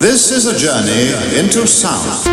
This is a journey into sound.